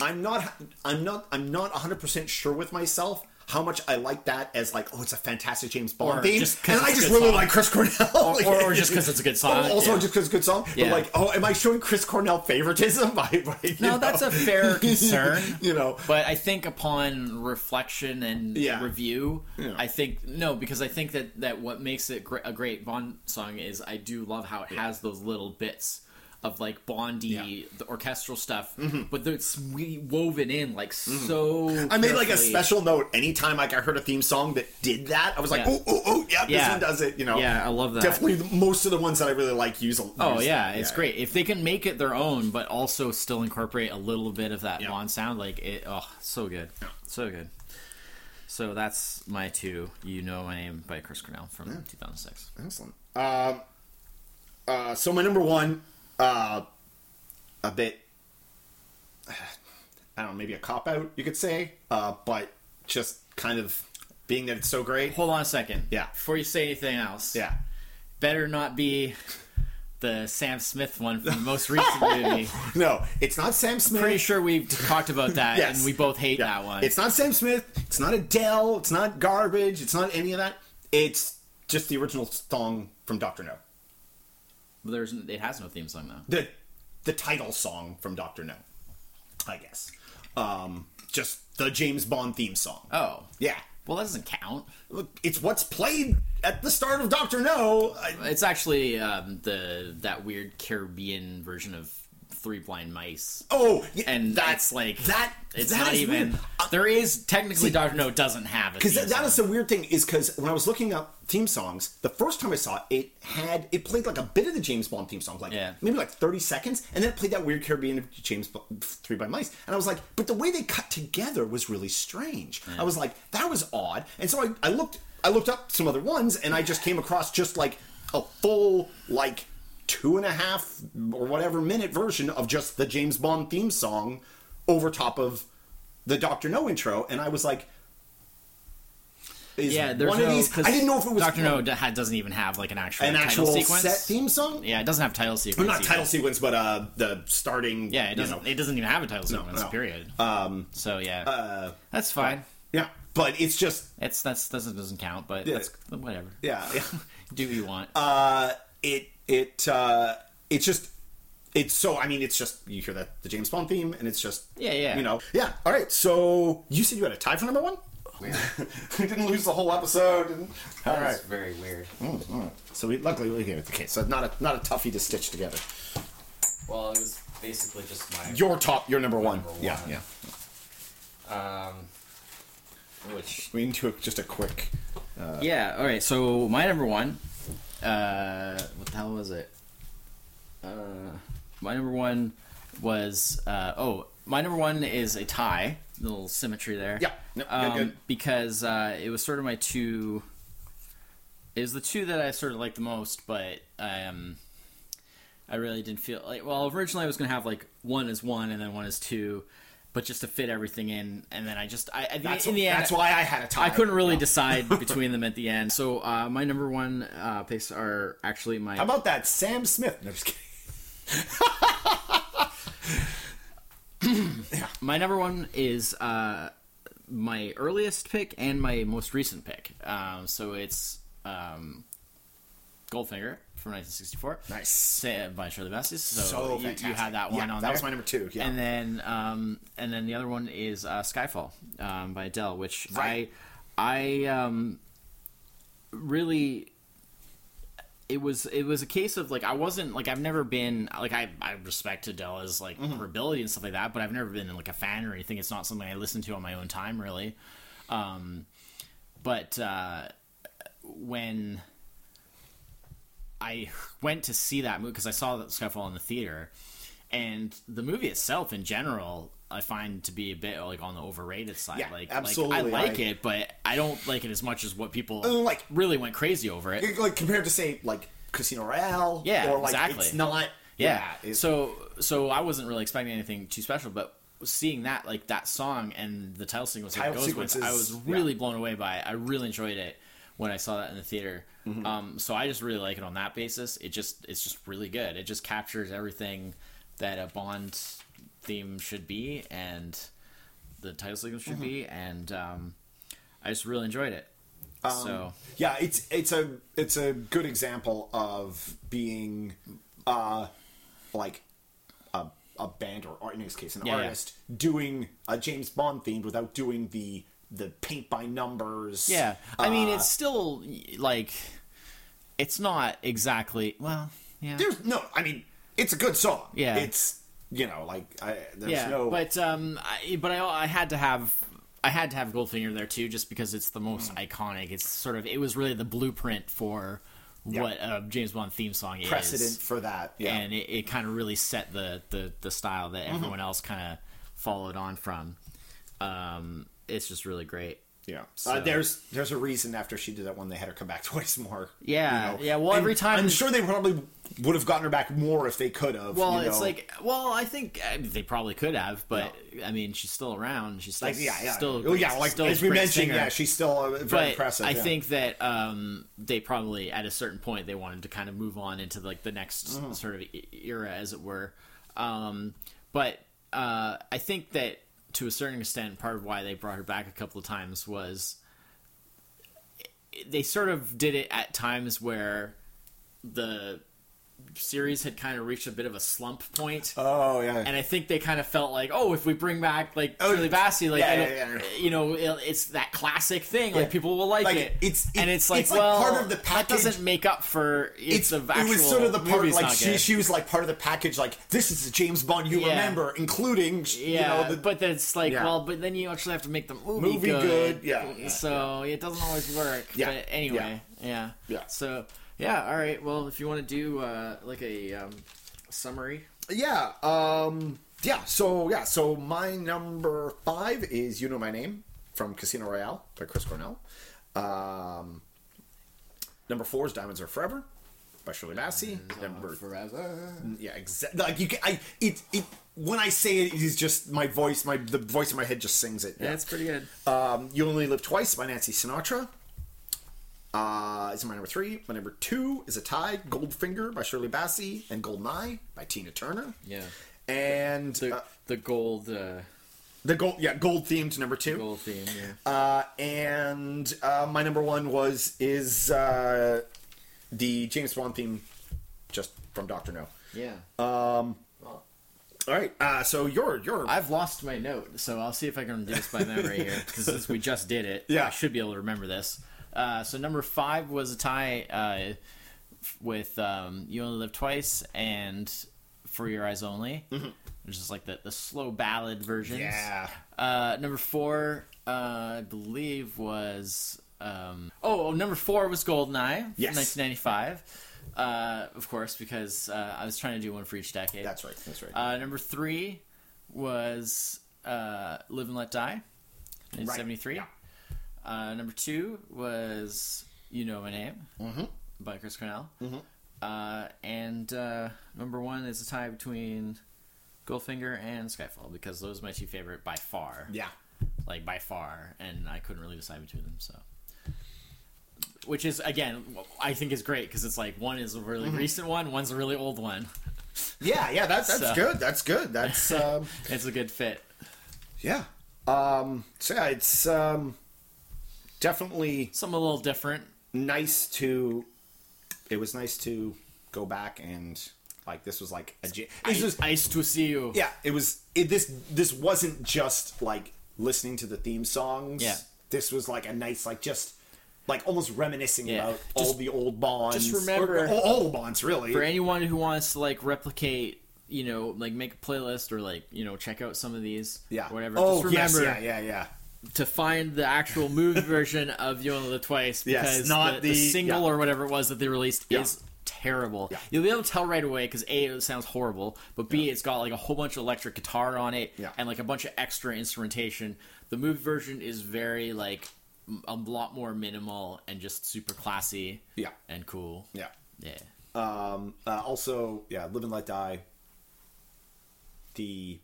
I'm not I'm not I'm not 100 percent sure with myself how much I like that as like oh it's a fantastic James Bond Or theme, just 'cause and I just really song. like Chris Cornell, Or, or, or just because it's a good song. Also Yeah. just because it's a good song. But like, oh, am I showing Chris Cornell favoritism? By, by you No, know? that's a fair concern. you know, But I think upon reflection and Yeah. review, Yeah. I think no, because I think that that what makes it gr- a great Bond song is I do love how it has those little bits of like Bondy, Yeah. Mm-hmm. the orchestral stuff, but it's we- woven in like so. I made like a special note anytime like I heard a theme song that did that. I was like, Yeah. oh, oh, oh, yeah, this one does it. You know, Yeah, I love that. Definitely, most of the ones that I really like use. a- Oh use- yeah, it's great if they can make it their own, but also still incorporate a little bit of that Yeah. Bond sound. Like it, oh, so good, so good. So that's my two. You know my name by Chris Cornell from 2006. Excellent. Um, uh, so my number one, uh, a bit, I don't know, maybe a cop out, you could say, uh, but just kind of being that it's so great. Hold on a second. Yeah. Before you say anything else, Yeah. better not be the Sam Smith one from the most recent movie. No, it's not Sam Smith. Pretty sure we've talked about that, Yes. and we both hate Yeah. that one. It's not Sam Smith. It's not Adele. It's not Garbage. It's not any of that. It's just the original song from Doctor No. There's it has no theme song though. The the title song from Doctor No. I guess. Um, just the James Bond theme song. Oh, Yeah. well that doesn't count. Look, it's what's played at the start of Doctor No. I, It's actually um, the that weird Caribbean version of Three Blind Mice. Oh, yeah, and that's like that. It's that not even. weird. Uh, there is technically see- Doctor No doesn't have a Because that, that is the weird thing is because when I was looking up theme songs, the first time I saw it, it had it played like a bit of the James Bond theme song, like Yeah. maybe like thirty seconds, and then it played that weird Caribbean James Bond, Three Blind Mice, and I was like, but the way they cut together was really strange. I was like, that was odd, and so I, I looked I looked up some other ones, and I just came across just like a full like two and a half or whatever minute version of just the James Bond theme song over top of the Doctor No intro, and I was like. Is yeah, there's one no, of these. I didn't know if it was Doctor No d- doesn't even have like an actual an title actual sequence. set theme song. Yeah, it doesn't have title sequence. Well, not either. title sequence, but uh, the starting. Yeah, it doesn't. know. It doesn't even have a title sequence. no. Period. Um, So yeah, uh, that's fine. yeah, but it's just It's that's doesn't doesn't count, but Yeah. that's whatever. yeah, yeah. Do what you want. Uh, it it uh, it's just it's so. I mean, it's just you hear that the James Bond theme, and it's just Yeah, yeah. You know, yeah. All right, so you said you had a tie for number one. Weird. we didn't lose the whole episode. And, all That right. was very weird. So we luckily we gave it the case. So not a not a toughie to stitch together. Well, it was basically just my Your top, your number one. Number Yeah, one. yeah. um, which We need to just a quick. Uh... yeah. All right. So my number one. Uh, what the hell was it? Uh, my number one was uh, oh, my number one is a tie. Little symmetry there. Yeah. Good, um, good. Because uh, it was sort of my two. It was the two that I sort of liked the most, but um, I really didn't feel like. Well, originally I was gonna have like one is one and then one is two, but just to fit everything in, and then I just I, I That's, in the end that's why I had a tie. I couldn't really Yeah. decide between them at the end. So uh, my number one uh, picks are actually my How about that, Sam Smith? No, just kidding. my number one is uh, my earliest pick and my most recent pick. Um, so it's um, Goldfinger from 1964. Nice. Say, by Shirley Bassey. So, So you, you had that one Yeah, on that there. was my number two, yeah. And then um, and then the other one is uh, Skyfall um, by Adele, which Right. I I um, really it was it was a case of like I wasn't like I've never been like I I respect Adele as like Mm-hmm. her ability and stuff like that, but I've never been like a fan or anything. It's not something I listen to on my own time really. Um, but uh, when I went to see that movie because I saw that Skyfall in the theater, and the movie itself in general. I find to be a bit like on the overrated side. Yeah, like, absolutely. Like, I like I- it, but I don't like it as much as what people like- really went crazy over it. like compared to say like Casino Royale. Yeah, or like exactly. it's not. Yeah. it's- so so I wasn't really expecting anything too special, but seeing that like that song and the title sequence it Title goes with, I was really yeah. blown away by it. I really enjoyed it when I saw that in the theater. Mm-hmm. Um, so I just really like it on that basis. It just it's just really good. It just captures everything that a Bond theme should be and the title sequence should be, Mm-hmm. and um, I just really enjoyed it. Um, so yeah, it's it's a it's a good example of being uh like a a band or, or in this case an Yeah, yeah. artist doing a James Bond themed without doing the the paint by numbers. Yeah, I mean, Uh, it's still like it's not exactly well. Yeah, there's no. I mean, it's a good song. Yeah. it's you know like I, there's yeah, no. but um, I, but I, I had to have. I had to have Goldfinger there too, just because it's the most Mm. iconic. It's sort of it was really the blueprint for Yeah. what a James Bond theme song is. precedent for that. Yeah, and it, it kind of really set the, the, the style Mm-hmm. that everyone else kind of followed on from. Um, it's just really great. Yeah, So- uh, there's there's a reason after she did that one they had her come back twice more. Yeah, you know? yeah, well, And every time- I'm sure they probably would have gotten her back more if they could have. Well, you it's know? like, well, I think I mean, they probably could have, but I mean, she's still around. She's still, like yeah, yeah, still, oh, yeah, like still as we mentioned, singer. yeah, she's still uh, very but impressive. I yeah. think that um, they probably at a certain point they wanted to kind of move on into like the next Mm-hmm. sort of era, as it were. Um, but uh, I think that to a certain extent, part of why they brought her back a couple of times was they sort of did it at times where the series had kind of reached a bit of a slump point. Oh yeah. and I think they kind of felt like, oh, if we bring back like Oh, Shirley Bassey, like yeah, yeah, yeah. you know, it, it's that classic thing. Like people will like, Like, it. it's- and it's like, it's like well, part of the that package. doesn't make up for it's, it's it was sort of the part like she, good. she was like part of the package like this is the James Bond you remember including yeah, you know the, but then it's like, well, but then you actually have to make the movie, Movie good. good, yeah, yeah, so it doesn't always work. Yeah, But anyway, yeah. Yeah. So yeah, all right. Well, if you want to do uh, like a um, summary, yeah um yeah so yeah so my number five is you know my name from Casino Royale by Chris Cornell um number four is Diamonds Are Forever by Shirley Bassey number forever. yeah exactly like you can I it it when I say it, it is just my voice my the voice in my head just sings it Yeah, it's pretty good. Um, you Only Live Twice by Nancy Sinatra. Uh, is my number three. My number two is a tie, Goldfinger by Shirley Bassey and Goldeneye by Tina Turner. Yeah. And The uh, the gold uh, the gold, yeah, gold themed number two. gold theme. Yeah. Uh, and uh, my number one was is uh, the James Bond theme, just from Doctor No. Yeah. Um, all right. Uh, so your your I've lost my note, so I'll see if I can do this by memory here because since we just did it, Yeah. I should be able to remember this. Uh, so number five was a tie uh, with um, "You Only Live Twice" and "For Your Eyes Only," which is like the, the slow ballad versions. yeah. Uh, number four, uh, I believe, was um, oh, oh, number four was Goldeneye Yes. 1995. Uh, of course, because uh, I was trying to do one for each decade. That's right. That's right. Uh, number three was uh, Live and Let Die, 1973. Yeah. Uh, number two was You Know My Name mm-hmm. by Chris Cornell. Uh, and uh, number one is a tie between Goldfinger and Skyfall because those are my two favorite by far. Yeah. Like by far, and I couldn't really decide between them. So, which is again, I think is great because it's like one is a really recent one, one's a really old one. Yeah. Yeah. That, that's So- good. That's good. That's um, It's a good fit. Yeah. Um, so yeah, it's um, definitely Some a little different. nice to. It was nice to go back and like this was like a. This was ice to see you. yeah. It was it, this. This wasn't just like listening to the theme songs. Yeah. This was like a nice like just. Like almost reminiscing Yeah. about all the old bonds. just remember- or, all, all the bonds, really. For anyone who wants to like replicate, you know, like make a playlist or like you know check out some of these, yeah. whatever. Oh just yes, remember yeah, yeah, yeah. To find the actual movie version of You Only Live Twice Yes, because not the, the the- single yeah. or whatever it was that they released Yeah. is terrible. Yeah. You'll be able to tell right away because a it sounds horrible, but b it's got like a whole bunch of electric guitar on it and like a bunch of extra instrumentation. The movie version is very like a lot more minimal and just super classy. Yeah. and cool. Yeah. Yeah. Um, uh, also, yeah, Live and Let Die. The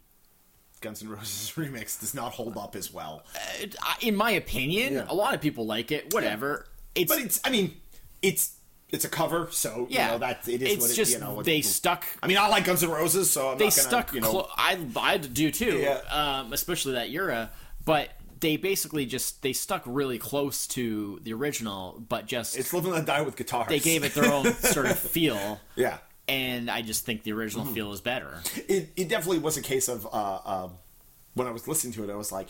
Guns N' Roses remix does not hold up as well, It- I- in my opinion, Yeah. a lot of people like it. Whatever. It's but it's. I mean, it's it's a cover, so yeah. you know that it is it's what it, just you know. they it- stuck. I mean, I like Guns N' Roses, so I'm They not gonna, stuck. You know, clo- I I do too. Yeah. Um, especially that era, but they basically just they stuck really close to the original, but just it's living and Let Die with guitars. they gave it their own sort of feel. yeah. And I just think the original Mm-hmm. feel is better. It it definitely was a case of uh, um, when I was listening to it, I was like,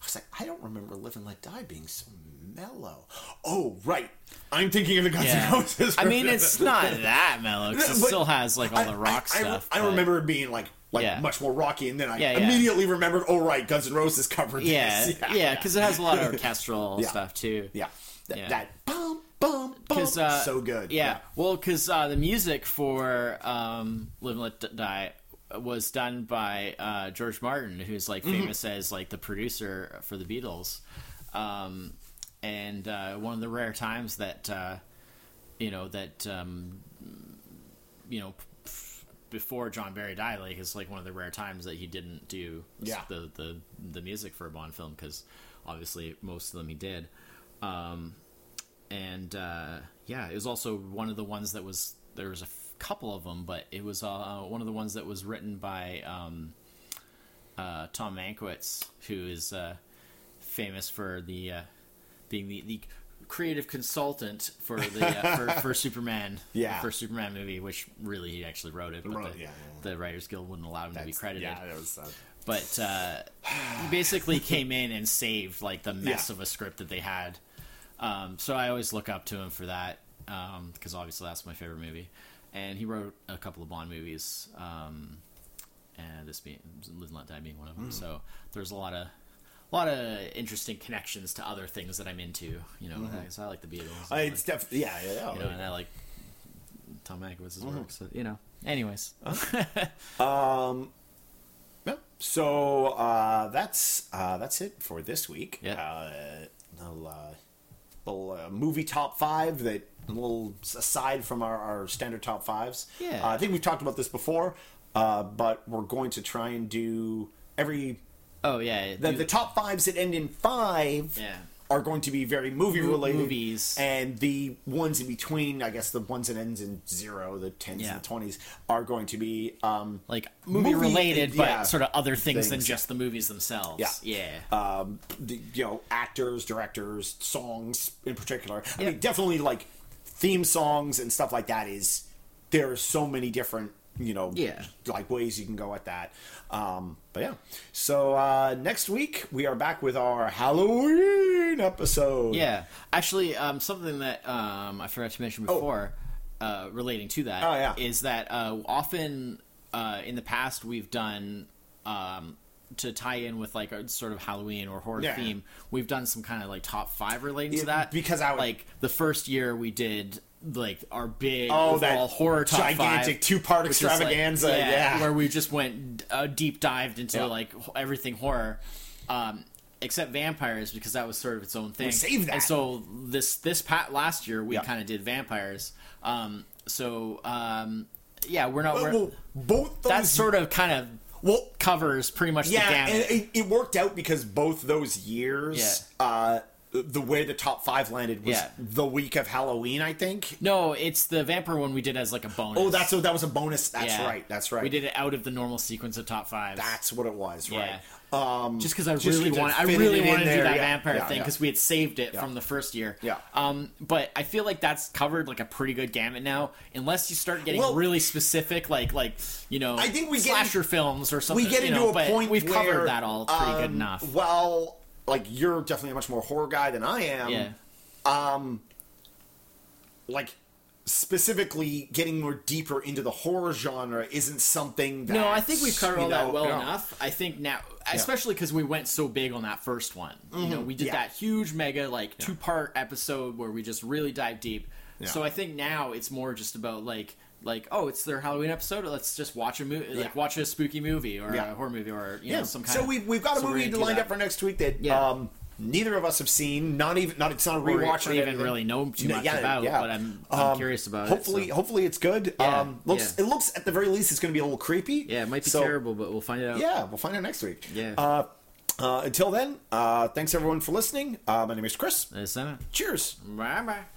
I was like, I don't remember Live and Let Die being so mellow. Oh, right. I'm thinking of the Guns N' Roses. I mean, it's not that mellow. 'cause it still has like all the I- rock I, I, stuff. I but- remember it being like like Yeah. much more rocky, and then I Yeah, yeah. immediately remembered. Oh right, Guns N' Roses covered Yeah, this. yeah, yeah, because it has a lot of orchestral Yeah. stuff too. yeah, That, Yeah. that bum bum bum, because uh, so good. Yeah, well, because uh, the music for um, "Live and Let Die" was done by uh, George Martin, who's like Mm-hmm. famous as like the producer for the Beatles, um, and uh, one of the rare times that uh, you know that um, you know. Before John Barry died, like it's like one of the rare times that he didn't do Yeah. the, the the music for a Bond film because obviously most of them he did. Um, and uh, yeah, it was also one of the ones that was there was a f- couple of them, but it was uh, one of the ones that was written by um, uh, Tom Mankiewicz, who is uh, famous for the uh, being the, the creative consultant for the uh, for, for Superman. Yeah. the first Superman movie, which really he actually wrote it, but Wrote- the, yeah, the Writers Guild wouldn't allow him to be credited. Yeah, that was. Uh, But uh, he basically came in and saved like the mess Yeah. of a script that they had. Um, so I always look up to him for that because obviously that's my favorite movie. And he wrote a couple of Bond movies, um, and this being Live and Let Die being one of them. So there's a lot of a lot of interesting connections to other things that I'm into. You know, so I like the Beatles. I it's definitely yeah, yeah. yeah. you know, and I like Tom Hanks' work. So you know, anyways, Um, yeah. So uh, that's uh, that's it for this week. Yeah. Uh, little, uh, little uh, movie top five that a little aside from our, our standard top fives. Yeah. Uh, I think we've talked about this before, uh, but we're going to try and do every oh yeah, the, you- the top fives that end in five. Yeah. Are going to be very movie related movies. and the ones in between, I guess the ones that ends in zero, the tens Yeah. and the twenties, are going to be um, like movie, Movie- related, yeah, but sort of other things, than just the movies themselves. Yeah. yeah. um, the, you know, actors, directors, songs in particular. I Yeah. mean, definitely like theme songs and stuff like that. Is there are so many different, you know, Yeah. like ways you can go at that. Um, but yeah, so uh, next week we are back with our Halloween episode. Yeah, actually, um, something that um, I forgot to mention before, uh, relating to that, Oh, yeah. is that uh, often uh, in the past we've done um, to tie in with like a sort of Halloween or horror Yeah. theme. We've done some kind of like top five relating to that because I would- like the first year we did like our big Oh, that horror gigantic two-part which is, like, extravaganza, yeah. where we just went uh, deep dived into Yeah. like everything horror. Um, Except vampires, because that was sort of its own thing. saved that. And so this this pat last year we Yeah. kind of did vampires. Um, so um, yeah, we're not. Well, We're, well, both those that sort of kind of well, covers pretty much yeah, the gamut. and it, it worked out because both those years, uh, the way the top five landed was Yeah. the week of Halloween, I think. no, it's the vampire one we did as like a bonus. Oh, that's that was a bonus. That's Yeah. right. That's right. We did it out of the normal sequence of top five. That's what it was. Yeah. Right. Um, just because I really want, I really it in wanted to do that yeah, vampire yeah, thing yeah. because we had saved it Yeah. from the first year. Yeah. Um, but I feel like that's covered like a pretty good gamut now, unless you start getting Well- really specific, like like you know, I think we get slasher films or something. we get you into know, a point We've where, covered that all pretty good um, enough. Well, like you're definitely a much more horror guy than I am. yeah. Um, Like specifically getting more deeper into the horror genre isn't something that No, I think we've covered all that well know, enough. I think now, especially because we went so big on that first one. You know, we did Mm-hmm. Yeah. that huge mega like two part episode where we just really dive deep. Yeah. So I think now it's more just about like like oh, it's their Halloween episode. Let's just watch a movie, like watch a spooky movie or Yeah. a horror movie or you Yeah. know some kind. so of, we've we've got a so movie lined that. up for next week that Yeah. um, neither of us have seen. Not even not it's not a Or- rewatch or even really know too much about, but I'm- I'm curious about it, Hopefully, so. hopefully it's good. Yeah, um, looks yeah. it looks at the very least it's going to be a little creepy. Yeah, it might be So, terrible, but we'll find it out. Yeah, we'll find out next week. Yeah. Uh, uh, until then, uh, thanks everyone for listening. Uh, my name is Chris. Is? Cheers. Bye bye.